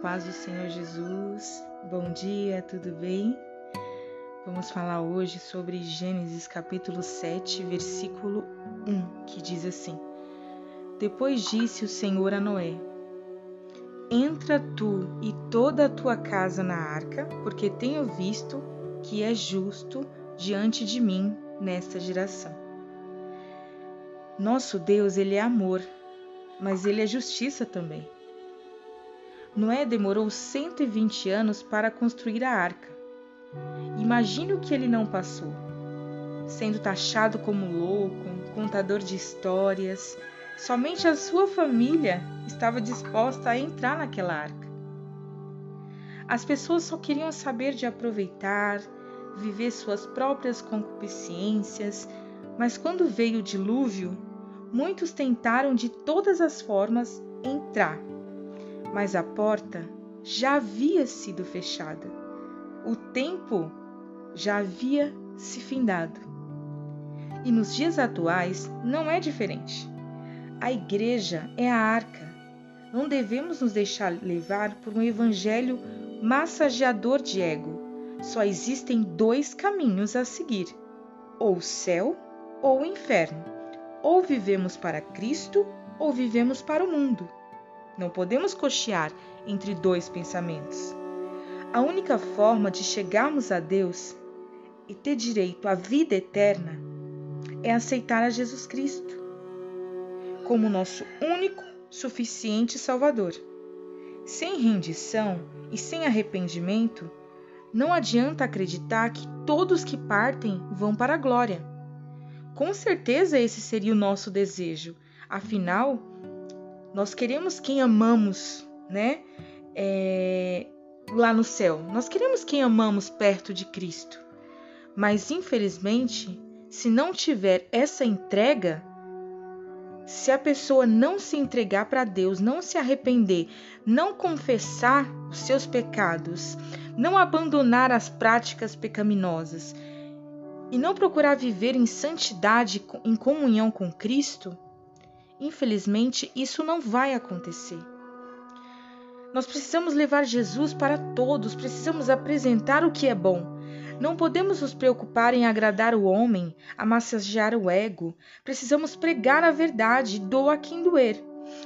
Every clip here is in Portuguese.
paz do Senhor Jesus. Bom dia, tudo bem? Vamos falar hoje sobre Gênesis capítulo 7, versículo 1, que diz assim: Depois disse o Senhor a Noé: Entra tu e toda a tua casa na arca, porque tenho visto que é justo diante de mim nesta geração. Nosso Deus, ele é amor, mas ele é justiça também. Noé demorou 120 anos para construir a arca. Imagine o que ele não passou. Sendo taxado como louco, contador de histórias, somente a sua família estava disposta a entrar naquela arca. As pessoas só queriam saber de aproveitar, viver suas próprias concupiscências, mas quando veio o dilúvio, muitos tentaram de todas as formas entrar mas a porta já havia sido fechada. O tempo já havia se findado. E nos dias atuais não é diferente. A igreja é a arca. Não devemos nos deixar levar por um evangelho massageador de ego. Só existem dois caminhos a seguir: ou céu ou inferno. Ou vivemos para Cristo ou vivemos para o mundo. Não podemos cochear entre dois pensamentos. A única forma de chegarmos a Deus e ter direito à vida eterna é aceitar a Jesus Cristo como nosso único, suficiente Salvador. Sem rendição e sem arrependimento, não adianta acreditar que todos que partem vão para a glória. Com certeza esse seria o nosso desejo, afinal, nós queremos quem amamos, né? É, lá no céu. Nós queremos quem amamos perto de Cristo. Mas infelizmente, se não tiver essa entrega, se a pessoa não se entregar para Deus, não se arrepender, não confessar os seus pecados, não abandonar as práticas pecaminosas e não procurar viver em santidade, em comunhão com Cristo, Infelizmente, isso não vai acontecer. Nós precisamos levar Jesus para todos, precisamos apresentar o que é bom. Não podemos nos preocupar em agradar o homem, a massagear o ego. Precisamos pregar a verdade, doa quem doer.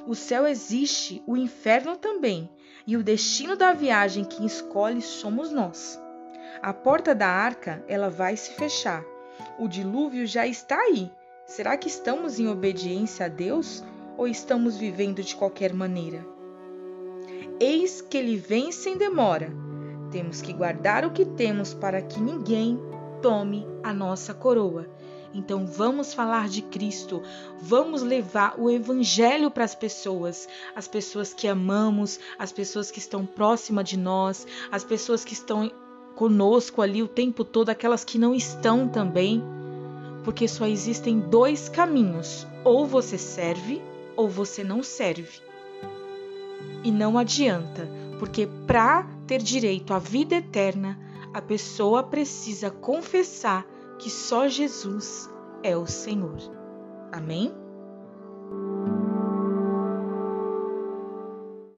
O céu existe, o inferno também, e o destino da viagem que escolhe somos nós. A porta da arca, ela vai se fechar. O dilúvio já está aí Será que estamos em obediência a Deus ou estamos vivendo de qualquer maneira? Eis que ele vem sem demora. Temos que guardar o que temos para que ninguém tome a nossa coroa. Então vamos falar de Cristo, vamos levar o Evangelho para as pessoas, as pessoas que amamos, as pessoas que estão próximas de nós, as pessoas que estão conosco ali o tempo todo, aquelas que não estão também porque só existem dois caminhos: ou você serve ou você não serve. E não adianta, porque para ter direito à vida eterna, a pessoa precisa confessar que só Jesus é o Senhor. Amém?